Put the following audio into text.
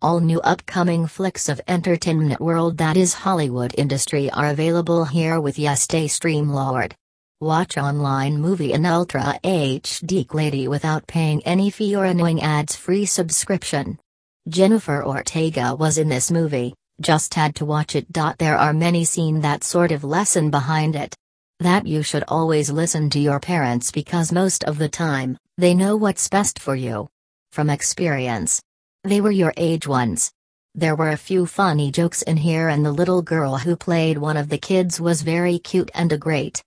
All new upcoming flicks of entertainment world that is Hollywood industry are available here with Yes Day Streamlord. Watch online movie in Ultra HD Lady without paying any fee or annoying ads-free subscription. Jennifer Ortega was in this movie, just had to watch it. There are many seen that sort of lesson behind it. That you should always listen to your parents because most of the time, they know what's best for you. From experience. They were your age ones. There were a few funny jokes in here and the little girl who played one of the kids was very cute and a great